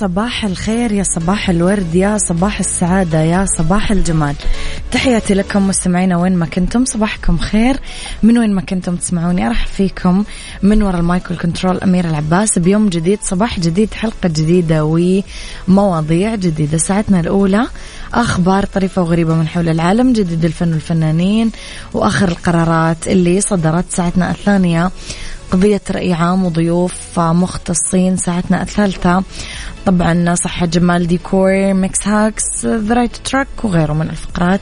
صباح الخير يا صباح الورد يا صباح السعادة يا صباح الجمال. تحياتي لكم مستمعينا وين ما كنتم صباحكم خير. من وين ما كنتم تسمعوني أرحب فيكم من وراء المايك وال control أمير العباس. بيوم جديد صباح جديد حلقة جديدة ومواضيع جديدة. ساعتنا الأولى أخبار طريفة وغريبة من حول العالم جديد الفن والفنانين وآخر القرارات اللي صدرت ساعتنا الثانية. قضية رأي عام وضيوف مختصين ساعتنا الثالثة. طبعا صحة جمال ديكور Mix Hacks The Right Track وغيره من الفقرات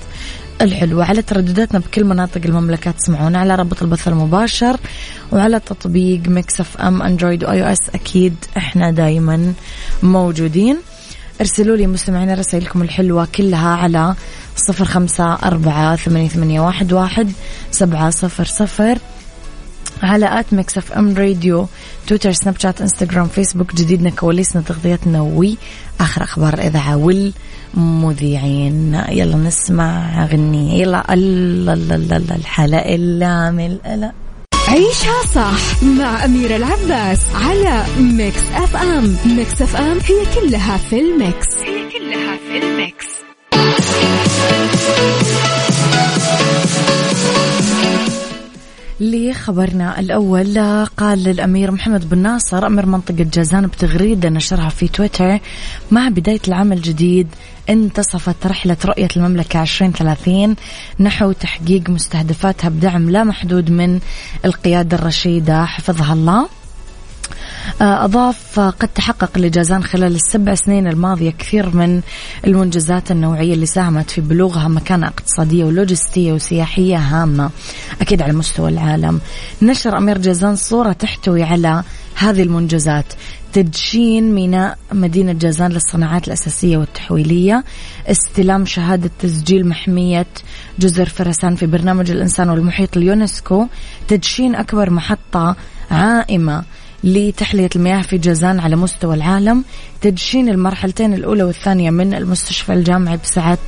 الحلوة. على تردداتنا بكل مناطق المملكة تسمعونا على رابط البث المباشر وعلى تطبيق Mix FM Android و iOS أكيد إحنا دايما موجودين. ارسلوا لي مستمعين رسائلكم الحلوة كلها على صفر خمسة أربعة ثمانية, واحد سبعة صفر صفر. على at Mix FM Radio تويتر سناب شات انستغرام فيسبوك جديدنا كواليسنا تغطيتنا وآخر أخبار الإذاعة والمذيعين. يلا نسمع غنية يلا إلا من لا عيشها صح مع أميرة العباس على Mix FM. Mix FM هي كلها في ال Mix. هي كلها في ال Mix. لخبرنا الأول قال الأمير محمد بن ناصر أمير منطقة جازان بتغريدة نشرها في تويتر مع بداية العام الجديد انتصفت رحلة رؤية المملكة 2030 نحو تحقيق مستهدفاتها بدعم لا محدود من القيادة الرشيدة حفظها الله. أضاف قد تحقق لجازان خلال السبع سنين الماضية كثير من المنجزات النوعية اللي ساهمت في بلوغها مكانة اقتصادية ولوجستية وسياحية هامة أكيد على مستوى العالم. نشر أمير جازان صورة تحتوي على هذه المنجزات. تدشين ميناء مدينة جازان للصناعات الأساسية والتحويلية استلام شهادة تسجيل محمية جزر فرسان في برنامج الإنسان والمحيط اليونسكو تدشين أكبر محطة عائمة. لتحلية المياه في جازان على مستوى العالم تدشين المرحلتين الأولى والثانية من المستشفى الجامعي بسعة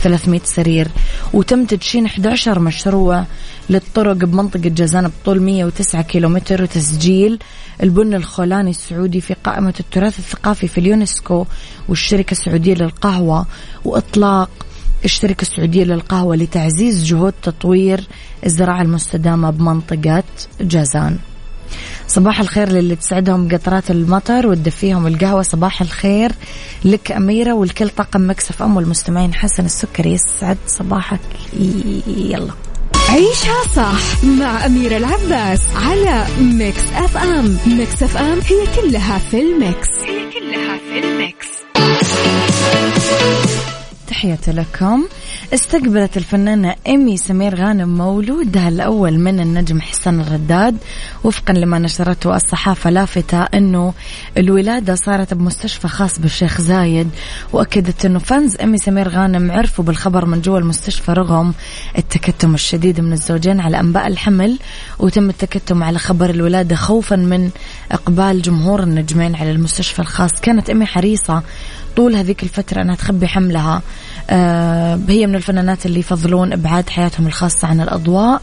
300 سرير. وتم تدشين 11 مشروع للطرق بمنطقة جازان بطول 109 كيلومتر وتسجيل البن الخولاني السعودي في قائمة التراث الثقافي في اليونسكو والشركة السعودية للقهوة وإطلاق الشركة السعودية للقهوة لتعزيز جهود تطوير الزراعة المستدامة بمنطقة جازان. صباح الخير للي تسعدهم قطرات المطر وتدفيهم القهوة. صباح الخير لك أميرة ولكل طاقم Mix FM والمستمعين حسن السكري يسعد صباحك. يلا. عيشها صح مع أميرة العباس على Mix FM. Mix FM هي كلها في ال Mix. هي كلها في ال Mix. تحياتي لكم. استقبلت الفنانة إيمي سمير غانم مولودها الأول من النجم حسن الرداد وفقا لما نشرته الصحافة لافتة أنه الولادة صارت بمستشفى خاص بالشيخ زايد وأكدت أنه فانز إيمي سمير غانم عرفوا بالخبر من جوا المستشفى رغم التكتم الشديد من الزوجين على أنباء الحمل وتم التكتم على خبر الولادة خوفا من إقبال جمهور النجمين على المستشفى الخاص. كانت إيمي حريصة طول هذيك الفترة أنها تخبي حملها. آه هي من الفنانات اللي يفضلون إبعاد حياتهم الخاصة عن الأضواء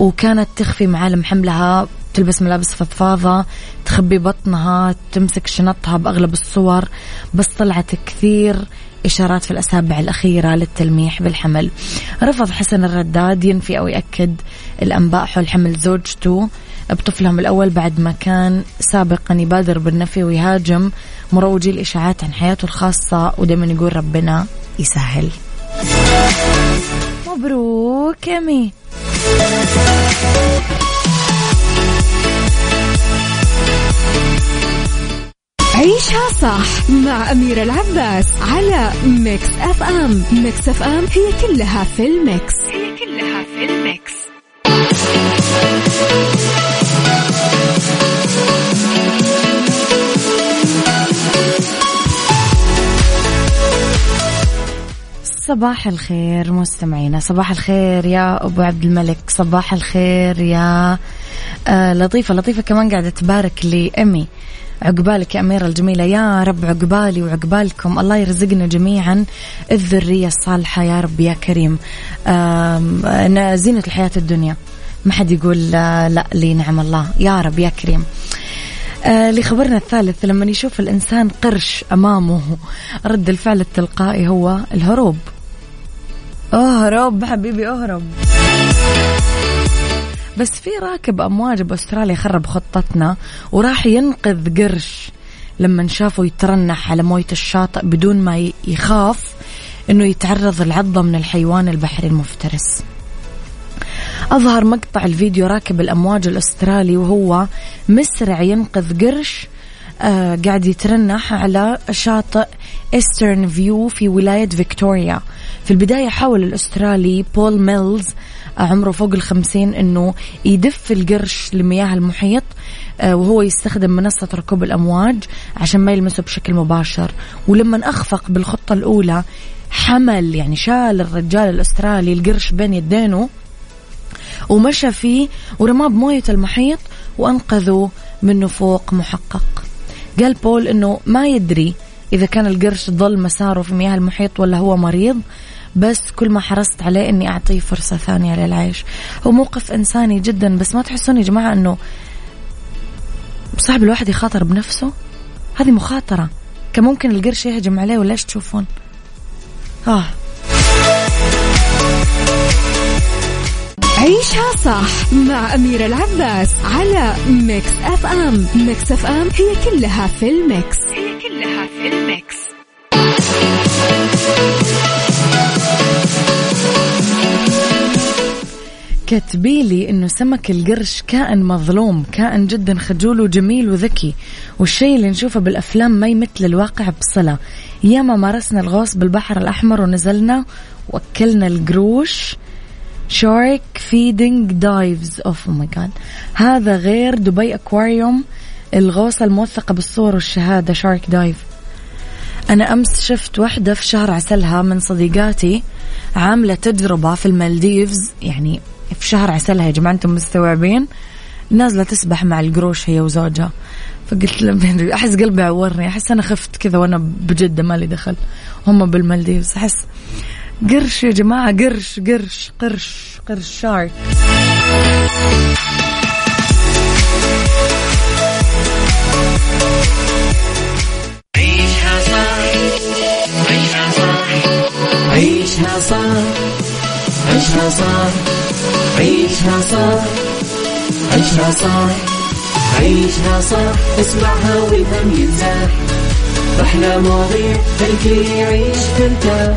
وكانت تخفي معالم حملها تلبس ملابس فضفاضة تخبي بطنها تمسك شنطها بأغلب الصور بس طلعت كثير إشارات في الأسابيع الأخيرة للتلميح بالحمل. رفض حسن الرداد ينفي أو يأكد الأنباء حول حمل زوجته بطفلهم الأول بعد ما كان سابقا يبادر بالنفي ويهاجم مروجي الإشاعات عن حياته الخاصة ودائما يقول ربنا يسهل. مبروك إيمي عيشها صح مع أميرة العباس على Mix FM. Mix FM هي كلها في ال Mix. هي كلها في ال Mix. صباح الخير مستمعينا. صباح الخير يا أبو عبد الملك. صباح الخير يا آه لطيفة لطيفة كمان قاعدة تبارك لي أمي. عقبالك يا أميرة الجميلة. يا رب عقبالي وعقبالكم. الله يرزقنا جميعا الذرية الصالحة. يا رب يا كريم. زينة الحياة الدنيا. ما حد يقول لا لي نعم الله. يا رب يا كريم. آه لخبرنا الثالث لما يشوف الإنسان قرش أمامه رد الفعل التلقائي هو الهروب. اهرب حبيبي اهرب. بس في راكب أمواج بأستراليا خرب خطتنا وراح ينقذ قرش لما شافه يترنح على موية الشاطئ بدون ما يخاف إنه يتعرض لعضة من الحيوان البحري المفترس. أظهر مقطع الفيديو راكب الأمواج الأسترالي وهو مسرع ينقذ قرش آه قاعد يترنح على شاطئ إسترن فيو في ولاية فيكتوريا. في البداية حاول الأسترالي بول ميلز آه عمره فوق الخمسين أنه يدف القرش لمياه المحيط آه وهو يستخدم منصة ركوب الأمواج عشان ما يلمسه بشكل مباشر. ولما أخفق بالخطة الأولى حمل يعني شال الرجال الأسترالي القرش بين يدينه ومشى فيه ورماه بموية المحيط وأنقذه من نفوق محقق. قال بول أنه ما يدري إذا كان القرش ظل مساره في مياه المحيط ولا هو مريض بس كل ما حرصت عليه إني أعطيه فرصة ثانية للعيش. هو موقف إنساني جدا بس ما تحسون يا جماعة إنه صعب الواحد يخاطر بنفسه؟ هذه مخاطرة. كان ممكن القرش يهجم عليه ولا إيش تشوفون؟ آه. عيشها صح مع أميرة العباس على Mix FM. Mix FM هي كلها في ال Mix. هي كلها في ال Mix. كتبيلي إنه سمك القرش كائن مظلوم كائن جدا خجول وجميل وذكي. والشيء اللي نشوفه بالأفلام ما يمثل الواقع بصلة. ياما مارسنا الغوص بالبحر الأحمر ونزلنا وأكلنا القروش. shark feeding dives oh my God هذا غير دبي أكواريوم الغوصة الموثقة بالصور والشهادة. shark dive أنا أمس شفت واحدة في شهر عسلها من صديقاتي عاملة تجربة في المالديفز. يعني في شهر عسلها يا جماعة أنتم مستوعبين؟ نازلة تسبح مع القروش هي وزوجها. فقلت لهم أحس قلبي عورني أحس أنا خفت كذا وأنا بجدة مالي دخل. هم بالمالديفز أحس قرش يا جماعة قرش قرش قرش قرش شارك عيشها صح عيشها صح عيشها صح عيشها صح عيشها صح عيشها صح عيشها صح اسمعها والهم ينزاح أحلى مواضيع الكل يعيش ترتاح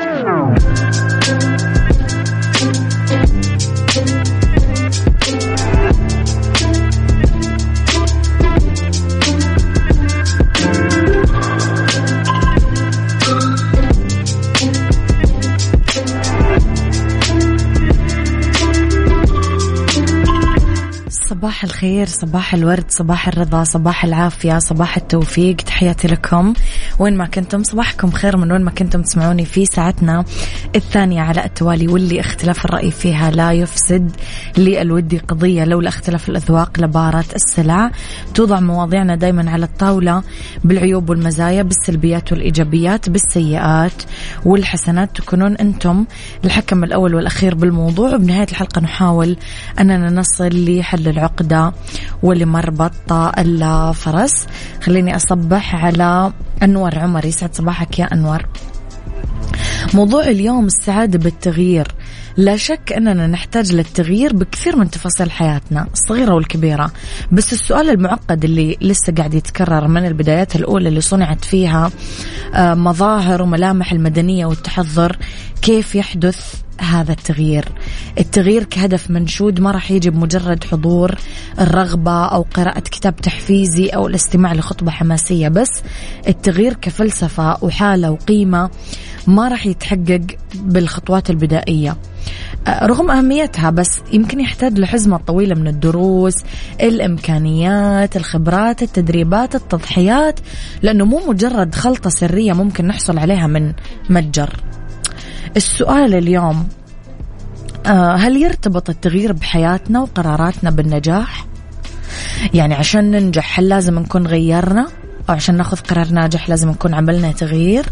الخير صباح الورد صباح الرضا صباح العافية صباح التوفيق. تحياتي لكم. وين ما كنتم صباحكم خير من وين ما كنتم تسمعوني في ساعتنا الثانية على التوالي واللي اختلاف الرأي فيها لا يفسد للودي قضية لولا اختلاف الأذواق لبارة السلع. توضع مواضيعنا دايما على الطاولة بالعيوب والمزايا بالسلبيات والإيجابيات بالسيئات والحسنات. تكونون أنتم الحكم الأول والأخير بالموضوع وبنهاية الحلقة نحاول أننا نصل لحل العقدة ولمربط الفرس. خليني أصبح على أنور عمر. يسعد صباحك يا أنور. موضوع اليوم السعادة بالتغيير. لا شك أننا نحتاج للتغيير بكثير من تفاصيل حياتنا الصغيرة والكبيرة. بس السؤال المعقد اللي لسه قاعد يتكرر من البدايات الأولى اللي صنعت فيها آه، مظاهر وملامح المدنية والتحضر كيف يحدث؟ هذا التغيير. التغيير كهدف منشود ما راح يجي بمجرد حضور الرغبة أو قراءة كتاب تحفيزي أو الاستماع لخطبة حماسية بس. التغيير كفلسفة وحالة وقيمة ما راح يتحقق بالخطوات البدائية. أه، رغم أهميتها بس يمكن يحتاج لحزمة طويلة من الدروس الإمكانيات الخبرات التدريبات التضحيات لأنه مو مجرد خلطة سرية ممكن نحصل عليها من متجر. السؤال اليوم آه، هل يرتبط التغيير بحياتنا وقراراتنا بالنجاح؟ يعني عشان ننجح هل لازم نكون غيرنا؟ أو عشان ناخذ قرار ناجح لازم نكون عملنا تغيير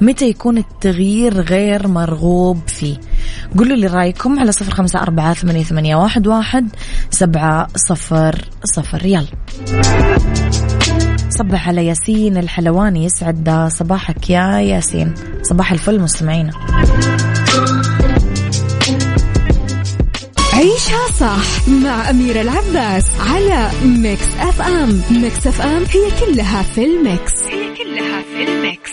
متى يكون التغيير غير مرغوب فيه قولوا لي رأيكم على صفر خمسة أربعة ثمانية, ثمانية واحد, واحد سبعة صفر صفر يلا صبح على ياسين الحلواني يسعد صباحك يا ياسين. صباح الفل مستمعينا. عيشها صح مع أميرة العباس على Mix FM Mix FM هي كلها في ال Mix. هي كلها في ال Mix.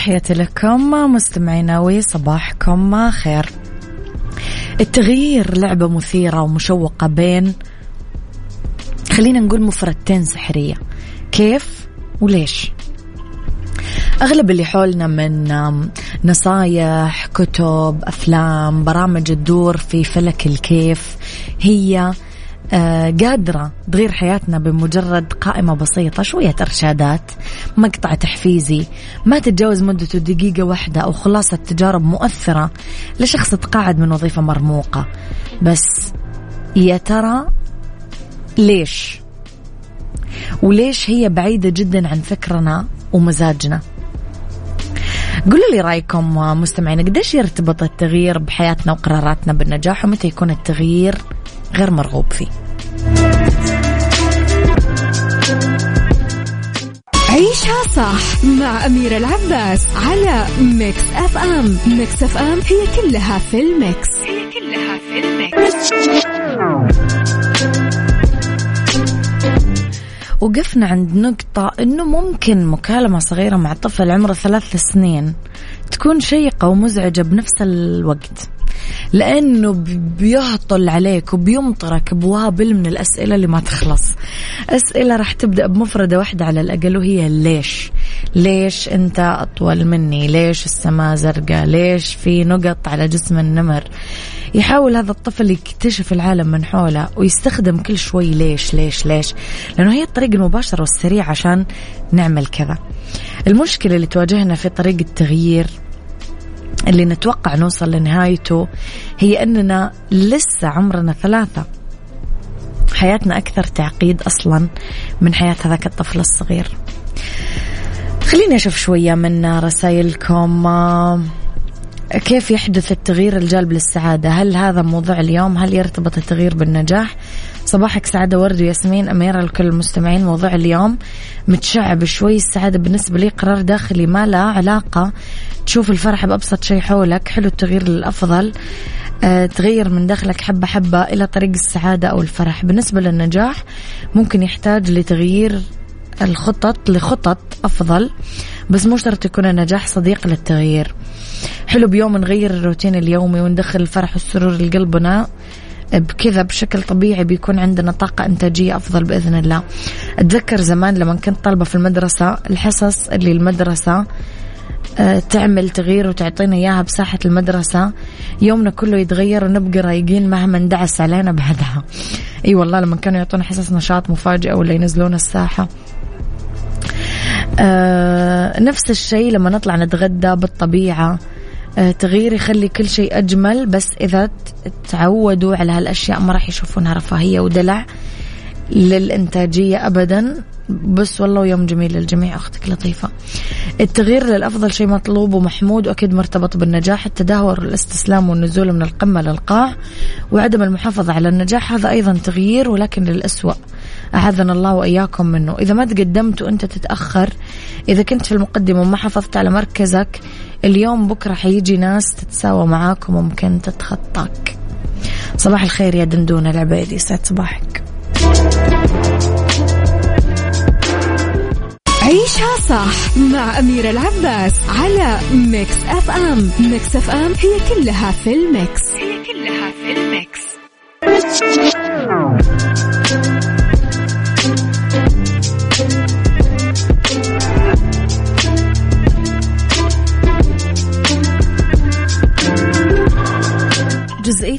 تحياتي لكم مستمعينا وصباحكم خير. التغيير لعبة مثيرة ومشوقة بين خلينا نقول مفردتين سحرية. كيف وليش؟ أغلب اللي حولنا من نصايح كتب أفلام برامج تدور في فلك الكيف هي قادرة تغير حياتنا بمجرد قائمة بسيطة شوية إرشادات مقطع تحفيزي ما تتجاوز مدته دقيقة واحدة أو خلاصة تجارب مؤثرة لشخص تقاعد من وظيفة مرموقة. بس يا ترى ليش؟ وليش هي بعيدة جدا عن فكرنا ومزاجنا؟ قولوا لي رأيكم مستمعين قديش يرتبط التغيير بحياتنا وقراراتنا بالنجاح ومتى يكون التغيير غير مرغوب فيه. عيشها صح مع أميرة العباس على Mix FM Mix FM هي كلها في ال Mix. هي كلها في ال Mix. وقفنا عند نقطة أنه ممكن مكالمة صغيرة مع طفل عمره ثلاث سنين تكون شيقة ومزعجة بنفس الوقت. لأنه بيهطل عليك وبيمطرك بوابل من الأسئلة اللي ما تخلص. أسئلة راح تبدأ بمفردة واحدة على الأقل وهي ليش؟ ليش أنت أطول مني؟ ليش السماء زرقاء؟ ليش في نقط على جسم النمر؟ يحاول هذا الطفل يكتشف العالم من حوله ويستخدم كل شوي ليش ليش ليش. لأنه هي الطريقة المباشرة والسريعة عشان نعمل كذا. المشكلة اللي تواجهنا في طريق التغيير اللي نتوقع نوصل لنهايته هي أننا لسه عمرنا ثلاثة. حياتنا أكثر تعقيد أصلا من حياة هذاك الطفل الصغير. خليني أشوف شوية من رسائلكم. كيف يحدث التغيير الجالب للسعادة؟ هل هذا موضوع اليوم؟ هل يرتبط التغيير بالنجاح؟ صباحك سعادة ورد وياسمين أميرة لكل المستمعين. موضوع اليوم متشعب شوي. السعادة بالنسبة لي قرار داخلي ما له علاقة. تشوف الفرح بأبسط شيء حولك. حلو التغيير للأفضل أه تغير من داخلك حبة حبة إلى طريق السعادة أو الفرح. بالنسبة للنجاح ممكن يحتاج لتغيير الخطط لخطط أفضل بس مو شرط يكون النجاح صديق للتغيير. حلو بيوم نغير الروتين اليومي وندخل الفرح والسرور لقلبنا بكذا بشكل طبيعي بيكون عندنا طاقة إنتاجية أفضل بإذن الله. أتذكر زمان لما كنت طالبة في المدرسة الحصص اللي المدرسة آه، تعمل تغيير وتعطينا إياها بساحة المدرسة يومنا كله يتغير ونبقى رايقين مهما اندعس علينا بعدها أي والله لما كانوا يعطونا حصص نشاط مفاجئة ولا ينزلون الساحة. نفس الشيء لما نطلع نتغدى بالطبيعة. آه تغيير يخلي كل شيء أجمل بس إذا تعودوا على هالأشياء ما راح يشوفونها رفاهية ودلع للإنتاجية أبدا. بس والله ويوم جميل للجميع أختك لطيفة. التغيير للأفضل شيء مطلوب ومحمود وأكيد مرتبط بالنجاح. التدهور والاستسلام والنزول من القمة للقاع وعدم المحافظة على النجاح هذا أيضا تغيير ولكن للأسوأ. أعاذنا الله وإياكم منه. إذا ما تقدمت وأنت تتأخر إذا كنت في المقدمة وما حافظت على مركزك اليوم بكرة حيجي ناس تتساوى معاكم وممكن تتخطاك. صباح الخير يا دندونة العبيدي. سعد صباحك. عيشها صح مع أميرة العباس على Mix FM. Mix FM هي كلها في ال Mix. هي كلها في ال Mix.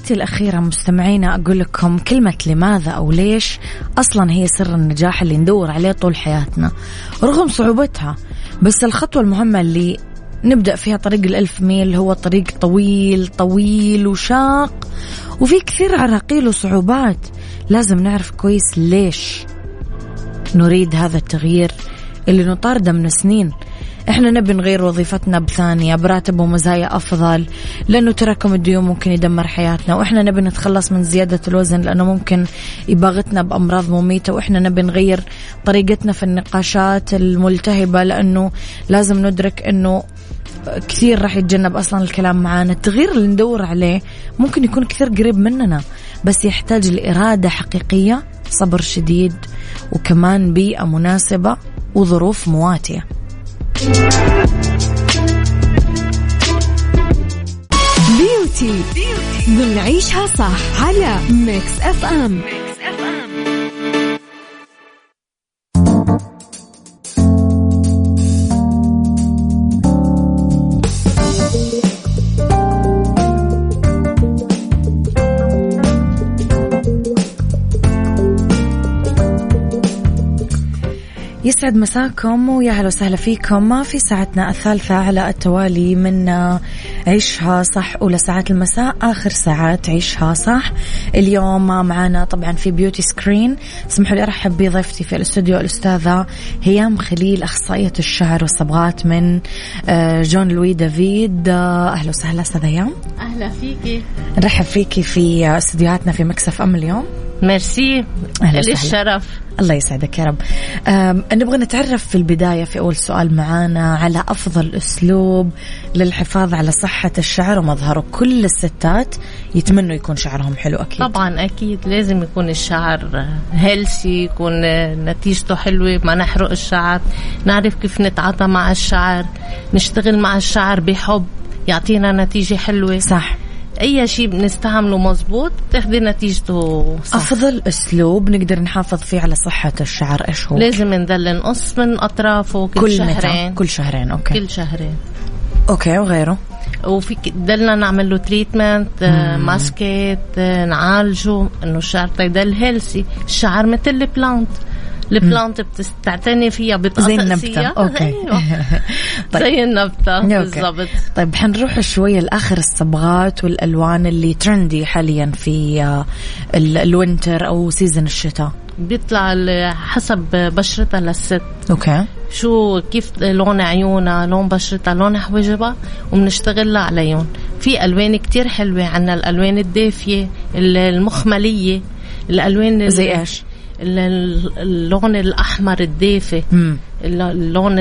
جزئيتي الأخيرة مستمعينا أقول لكم كلمة لماذا أو ليش أصلا هي سر النجاح اللي ندور عليه طول حياتنا. رغم صعوبتها بس الخطوة المهمة اللي نبدأ فيها طريق الألف ميل هو طريق طويل طويل وشاق وفي كثير عراقيل وصعوبات. لازم نعرف كويس ليش نريد هذا التغيير اللي نطارده من سنين. إحنا نبي نغير وظيفتنا بثانية براتب ومزايا أفضل لأنه تراكم الديون ممكن يدمر حياتنا وإحنا نبي نتخلص من زيادة الوزن لأنه ممكن يباغتنا بأمراض مميتة وإحنا نبي نغير طريقتنا في النقاشات الملتهبة لأنه لازم ندرك أنه كثير راح يتجنب أصلا الكلام معانا. التغيير اللي ندور عليه ممكن يكون كثير قريب مننا بس يحتاج لإرادة حقيقية صبر شديد وكمان بيئة مناسبة وظروف مواتية. beauty بنعيشها صح على Mix FM يسعد مساكم ويا هلا وسهلا فيكم. في ساعتنا الثالثة على التوالي من عيشها صح أولى ساعات المساء آخر ساعات عيشها صح. اليوم معنا طبعا في beauty screen اسمحوا لي أرحب بضيفتي في الاستوديو الأستاذة هيام خليل أخصائية الشعر والصبغات من آه، جون لوي دافيد. أهلا وسهلا أستاذة هيام. أهلا فيكي. نرحب فيكي في استديوهاتنا في Mix FM اليوم. ميرسي. للشرف الله يسعدك يا رب. نبغى نتعرف في البداية في أول سؤال معانا على أفضل أسلوب للحفاظ على صحة الشعر ومظهره. كل الستات يتمنوا يكون شعرهم حلو أكيد. طبعا أكيد. لازم يكون الشعر هيلسي يكون نتيجته حلوة ما نحرق الشعر نعرف كيف نتعاطى مع الشعر نشتغل مع الشعر بحب يعطينا نتيجة حلوة. صح. أي شيء بنستعمله مزبوط تاخدي نتيجته صح. أفضل أسلوب نقدر نحافظ فيه على صحة الشعر إيش هو؟ لازم نضل نقص من أطرافه كل, كل شهرين. متى؟ كل شهرين okay. كل شهرين. okay وغيره؟ وفي ضلنا نعمل له treatment ماسكات آه، نعالجه إنه الشعر يضل healthy الشعر مثل البلانت البلانت بتعتني فيها زي بتقطع النبتة okay أيوة. طيب. زي النبتة. بالضبط طيب حنروح شوية لآخر الصبغات والألوان اللي trendy حاليا في آه، ال- ال winter أو season الشتاء بيطلع حسب بشرتها للست okay شو كيف لون عيونها لون بشرتها لون حواجبها وبنشتغل عليهم في ألوان كتير حلوة عنا الألوان الدافية ال- المخملية الألوان ال- زي إيش؟ ال- ال- اللون الأحمر الدافي مم. الل- اللون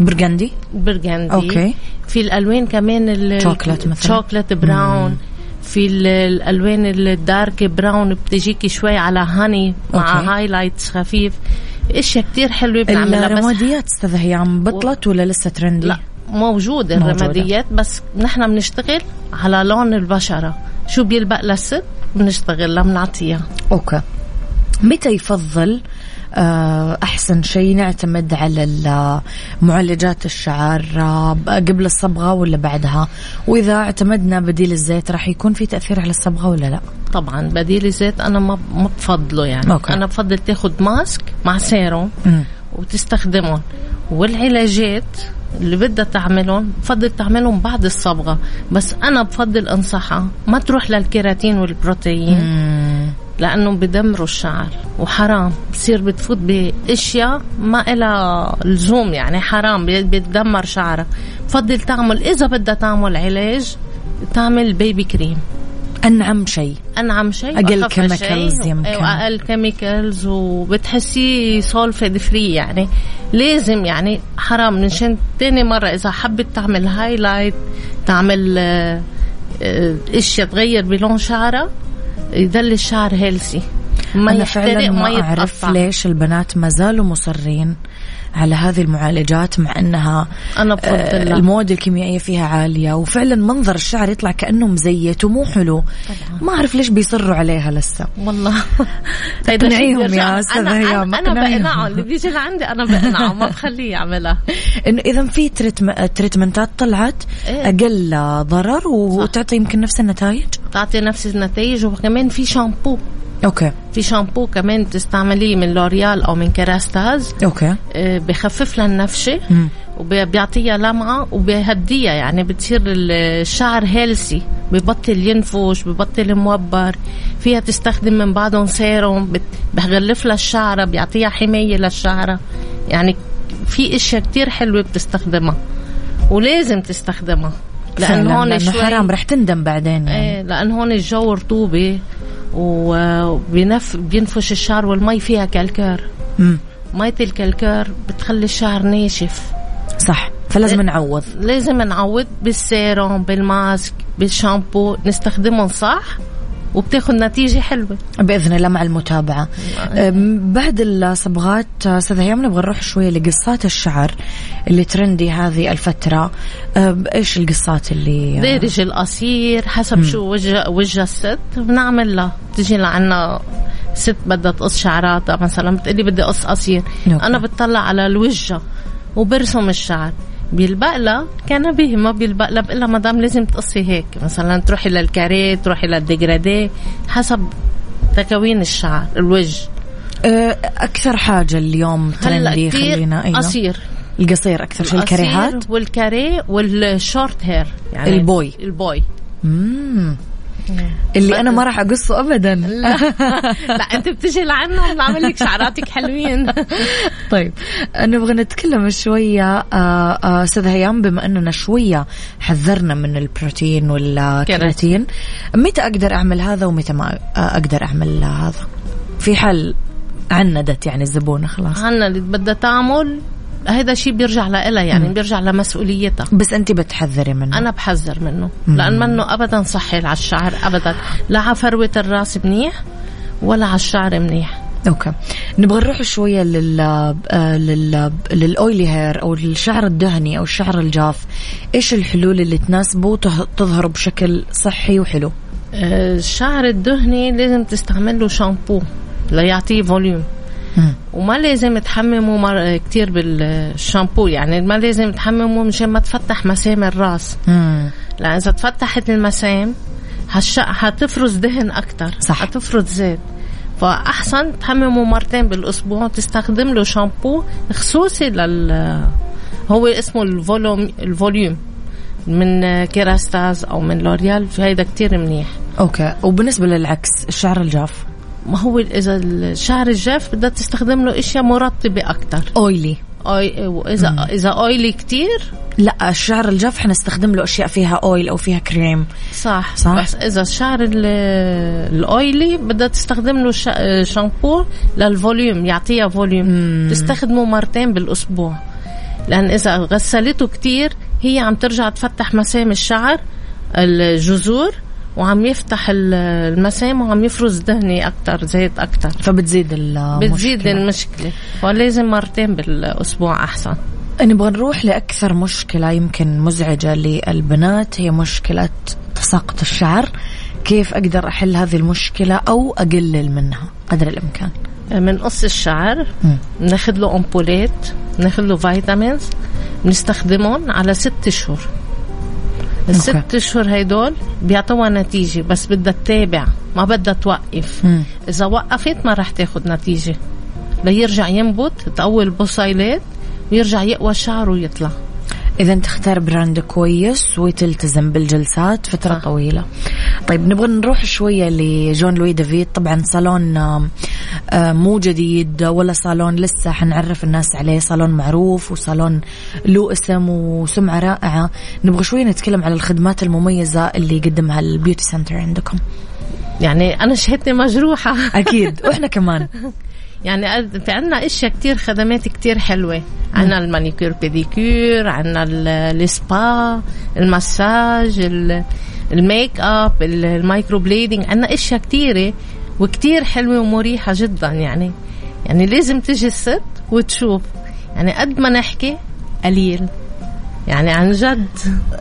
burgundy ال burgundy okay. في الألوان كمان ال- شوكولات مثلاً. chocolat brown في ال- الألوان ال dark brown بتجيكي شوي على honey مع okay. highlights خفيف أشياء كتير حلوة بنعملها الرماديات أستاذ هيام بطلت ولا لسه trendy؟ لا موجودة. الرماديات بس نحن بنشتغل على لون البشرة شو بيلبق للست بنشتغل لها بنعطيها okay متى يفضل آه، أحسن شيء نعتمد على ال- معالجات الشعر آه، قبل الصبغة ولا بعدها وإذا اعتمدنا بديل الزيت راح يكون في تأثير على الصبغة ولا لا طبعا بديل الزيت أنا ما ما بفضله يعني okay. أنا بفضل تاخد mask مع سيروم. وتستخدمهم والعلاجات اللي بدها تعملهم بفضل تعملهم بعد الصبغة بس أنا بفضل أنصحها ما تروح للكيراتين والبروتين مم. لأنه بدمروا الشعر. وحرام. بصير بتفوت بأشياء ما إلها لزوم يعني. حرام. بتدمر شعرها بفضل تعمل. إذا بدها تعمل علاج تعمل baby cream أنعم شيء. أنعم شيء. شيء، chemicals يمكن. واقل chemicals وبتحسيه sulfate free يعني. لازم يعني. حرام. منشان تاني مرة إذا حبت تعمل highlight تعمل آه، آه، أشياء تغير بلون شعرها يضل الشعر healthy ما يحترق فعلا ما أعرف يتقطع. ليش البنات ما زالوا مصرين على هذه المعالجات مع أنها أنا آه، بفضل لا. المواد الكيميائية فيها عالية وفعلا منظر الشعر يطلع كأنه مزيت ومو حلو. ما أعرف ليش بيصروا عليها لسه. والله. اقنعيهم هيدا شيء يا أنا, هيام، أنا, أنا أقنعيهم. بقنعه اللي بيجي لعندي أنا بقنعه ما بخليه يعملها. انه إذا في تريتم- تريتمنتات طلعت إيه. أقل ضرر وتعطي يمكن نفس النتائج؟ تعطي نفس النتائج وكمان في شامبو. okay. في شامبو كمان بتستعمليه من لوريال أو من كراستاز. okay. آه، بخفف لها النفشة. وبيعطيها لمعة وبيهديها يعني بتصير الشعر healthy ببطل ينفش ببطل موبر. فيها تستخدم من بعدهم سيروم بغلف لها الشعرة بيعطيها حماية للشعرة. يعني في أشياء كتير حلوة بتستخدمها ولازم تستخدمها لأن هون شوي حرام رح تندم بعدين يعني. إيه لأن هون الجو رطوبة. وبينف بينفش الشعر والمي فيها كالكار. مية الكالكار بتخلي الشعر ناشف. صح. فلازم نعوض. لازم نعوض بالسيروم بالماسك بالشامبو. نستخدمهم صح؟ وبتاخد نتيجة حلوة. بإذن الله مع المتابعة. بعد الصبغات أستاذ هيام نبغى نروح شوية لقصات الشعر اللي ترندي هذه الفترة. إيش القصات اللي دارج القصير حسب شو وجه وجه الست. بنعمل لها بتجي لعنا ست بدها تقص شعراتها مثلا بتقلي بدي أقص قصير. أنا بتطلع على الوجه وبرسم الشعر. بيلبق لها كان به ما بيلبق لها بقول لها مدام لازم تقصي هيك. مثلا تروحي للكاريه تروحي للديجراديه حسب تكوين الشعر الوجه. أه، أكثر حاجة اليوم ترندي خلينا أيوه. قصير. القصير أكثر شيء القصير الكاريهات؟ وال carré وال short hair يعني ال boy. ال boy. مم. اللي أنا ما راح أقصه ابدا. لا. أنت بتجي لعنا بنعمل لك شعراتك حلوين. طيب نبغى نتكلم شوية آه، آه، أستاذ هيام بما أننا شوية حذرنا من البروتين والكيراتين متى أقدر أعمل هذا ومتى ما آه، أقدر أعمل هذا؟ في حال عندت يعني الزبونه خلاص. اللي بدها تعمل هذا شيء بيرجع لها يعني بيرجع لمسؤوليتها. بس انت بتحذري منه. أنا بحذر منه لأن منه ابدا صحي على الشعر ابدا. لا على فروة الرأس منيح ولا على الشعر منيح. okay. نبغى نروح شوية لل آه، لل لل oily hair أو الشعر الدهني أو الشعر الجاف. إيش الحلول اللي تناسبه تظهر بشكل صحي وحلو؟ آه، الشعر الدهني لازم تستعمل له شامبو ليعطيه volume مم. وما لازم تحممه مر... كتير بالشامبو يعني ما لازم تحممه مشان ما تفتح مسام الراس. مم. لأن إذا تفتحت المسام هالش... هتفرز دهن أكتر صح. هتفرز زيت فأحسن تحممه مرتين بالأسبوع تستخدم له شامبو خصوصي لل هو اسمه ال volume ال volume من كيراستاز أو من لوريال هيدا كتير منيح. okay. وبالنسبة للعكس الشعر الجاف. ما هو إذا الشعر الجاف بدها تستخدم له إشياء مرطبة أكتر. oily oi... واذا إذا oily كتير؟ لا الشعر الجاف حنستخدم له أشياء فيها oil أو فيها كريم صح. صح. بس إذا الشعر ال- ال oily بدها تستخدم له شا- شامبو لل volume يعطيها volume تستخدمه مرتين بالأسبوع. لأن إذا غسلته كتير هي عم ترجع تفتح مسام الشعر الجذور وعم يفتح ال- المسام وعم يفرز دهني أكتر زيت أكتر. فبتزيد المشكلة بتزيد المشكلة. فلازم مرتين بالأسبوع أحسن. نبغى نروح لأكثر مشكلة يمكن مزعجة للبنات هي مشكلة تساقط الشعر. كيف أقدر أحل هذه المشكلة أو أقلل منها؟ قدر الإمكان. من قص الشعر بناخذ له امبولات بناخذ له vitamins بنستخدمهم على ست اشهر الست أشهر هيدول بيعطوها نتيجة بس بدها تتابع ما بدها توقف. مم. إذا وقفت ما راح تاخذ نتيجة. ليرجع ينبت تقوي البصيلات ويرجع يقوى الشعر ويطلع. إذا تختار brand كويس وتلتزم بالجلسات فترة صح. طويلة. طيب نبغى نروح شوية لجون لوي دافيد. طبعا صالون آم، مو جديد ولا صالون لسه حنعرف الناس عليه. صالون معروف وصالون له اسم وسمعة رائعة. نبغى شوية نتكلم على الخدمات المميزة اللي يقدمها ال beauty center عندكم. يعني أنا شهادتي مجروحة. أكيد. وإحنا كمان. يعني في عنا أشياء كتير خدمات كتير حلوة. عنا ال manicure pedicure عنا ال- السبا المساج ال- الميك اب ال- ال microblading عنا أشياء كتيرة وكتير حلوة ومريحة جدا يعني. يعني لازم تجي الست وتشوف. يعني قد ما نحكي قليل. يعني عن جد.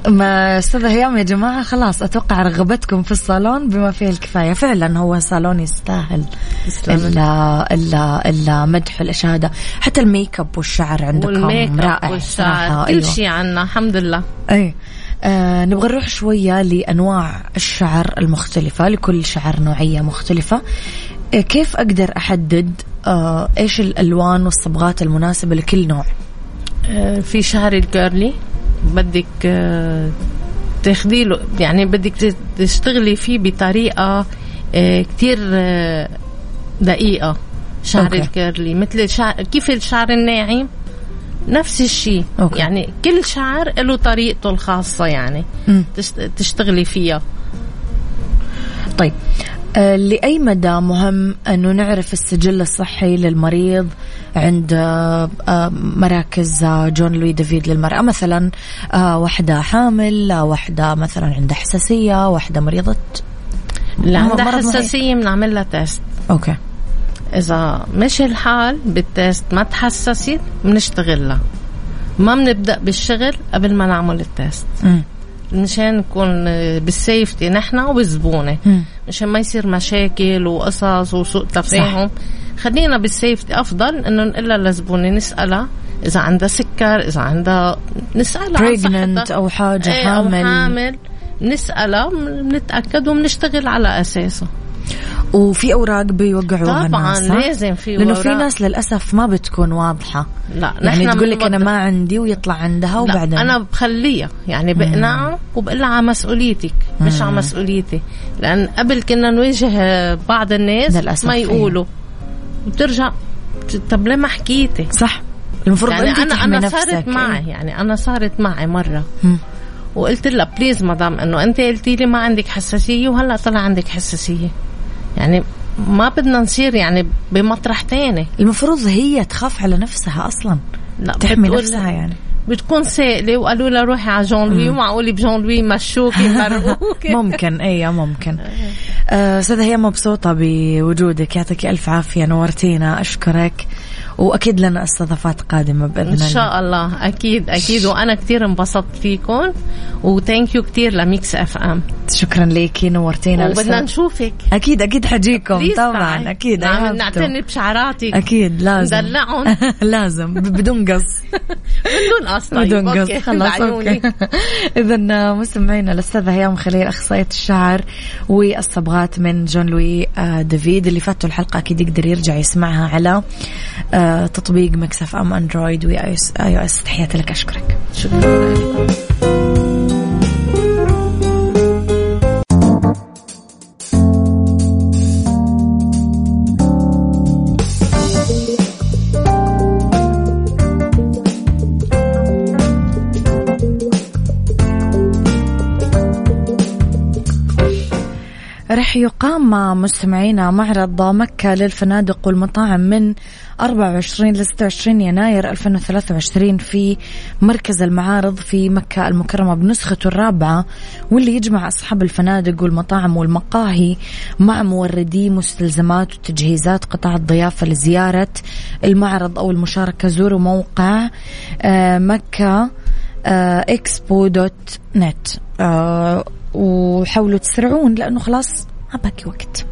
ما أستاذ هيام يا جماعة خلاص أتوقع رغبتكم في الصالون بما فيه الكفاية. فعلا هو صالون يستاهل. إلا إلا إلا مدح الإشادة. حتى الميك اب والشعر عندكم رائع والشعر. كل أيوة. شيء عنا الحمد لله. أي آه نبغى نروح شوية لأنواع الشعر المختلفة لكل شعر نوعية مختلفة. آه كيف أقدر أحدد آه إيش الألوان والصبغات المناسبة لكل نوع؟ آه، في شعر ال curly بدك آه، تاخدي له يعني بدك تشتغلي فيه بطريقة آه، كتير آه، دقيقة. شعر okay. ال curly مثل الشعر كيف الشعر الناعم؟ نفس الشيء. okay. يعني كل شعر له طريقته الخاصة يعني. تشت- تشتغلي فيها. طيب. آه، لأي مدى مهم أنه نعرف السجل الصحي للمريض عند آه، آه، مراكز جون لوي دافيد للمرأة؟ مثلا آه، واحدة حامل واحدة مثلا عندها حساسية واحدة مريضة؟ اللي مرض عندها معين. حساسية بنعمل لها test okay. إذا مشي الحال بال test ما تحسست بنشتغل لها ما بنبدأ بالشغل قبل ما نعمل ال test. مشان نكون بال safety نحن والزبونة مم. مشان ما يصير مشاكل وقصص وسوء تفاهم خلينا بال safety أفضل إنه نقلها للزبونة نسألها إذا عندها سكر إذا عندها عن pregnant صحتها. أو حاجة إيه، أو حامل. حامل. نسألها بنتأكد وبنشتغل على أساسه. وفي أوراق بيوقعوها طبعا الناس؟ لازم في لأنه في. ناس للأسف ما بتكون واضحة. لا يعني تقول لك بنوضح. ما عندي ويطلع عندها وبعدين. أنا بخليها. يعني بقنعها وبقول لها على مسؤوليتك مش على مسؤوليتي. لأن قبل كنا نواجه بعض الناس للأسف، ما إيه. يقولوا. وترجع طب ليه ما حكيتي؟ صح. المفروض يعني أنت أنا أنا نفسك صارت معي يعني أنا صارت معي مرة. مم. وقلت لها please مدام إنه أنت قلتي لي ما عندك حساسية وهلأ طلع عندك حساسية. يعني ما بدنا نصير يعني بمطرح تاني. المفروض هي تخاف على نفسها أصلا. لا تحمي نفسها يعني. بتكون سائلة وقالوا لها روحي على جون لوي ومعقول بجون لوي مشوكي مرقوكي ممكن اي ممكن. آه، أستاذة هي مبسوطة بوجودك يعطيك ألف عافية نورتينا أشكرك. وأكيد لنا استضافات قادمة بإذن إن الله شاء الله. أكيد أكيد. وأنا كثير انبسطت فيكم. و thank you كثير ل Mix FM شكرا ليكي نورتينا وبدنا نشوفك. أكيد أكيد حجيكم. طبعا. أكيد نعم. نعتني بشعراتك. أكيد لازم. ندلعهم. لازم بدون قص. بدون قص طيب بدون قص. خلاص. okay. اذا مستمعينا الأستاذة هيام خليل أخصائية الشعر والصبغات من جون لوي آه، دافيد اللي فاتوا الحلقة أكيد يقدر يرجع يسمعها على آه، تطبيق Mix FM Android و iOS تحياتي لك أشكرك. شكرا. مستمعينا معرض مكة للفنادق والمطاعم من 24 ل 26 يناير 2023 في مركز المعارض في مكة المكرمة بنسخته الرابعة واللي يجمع أصحاب الفنادق والمطاعم والمقاهي مع موردي مستلزمات وتجهيزات قطاع الضيافة لزيارة المعرض أو المشاركة. زوروا موقع آه، مكة إكسبو دوت نت. وحاولوا تسرعون لأنه خلاص ما وقت.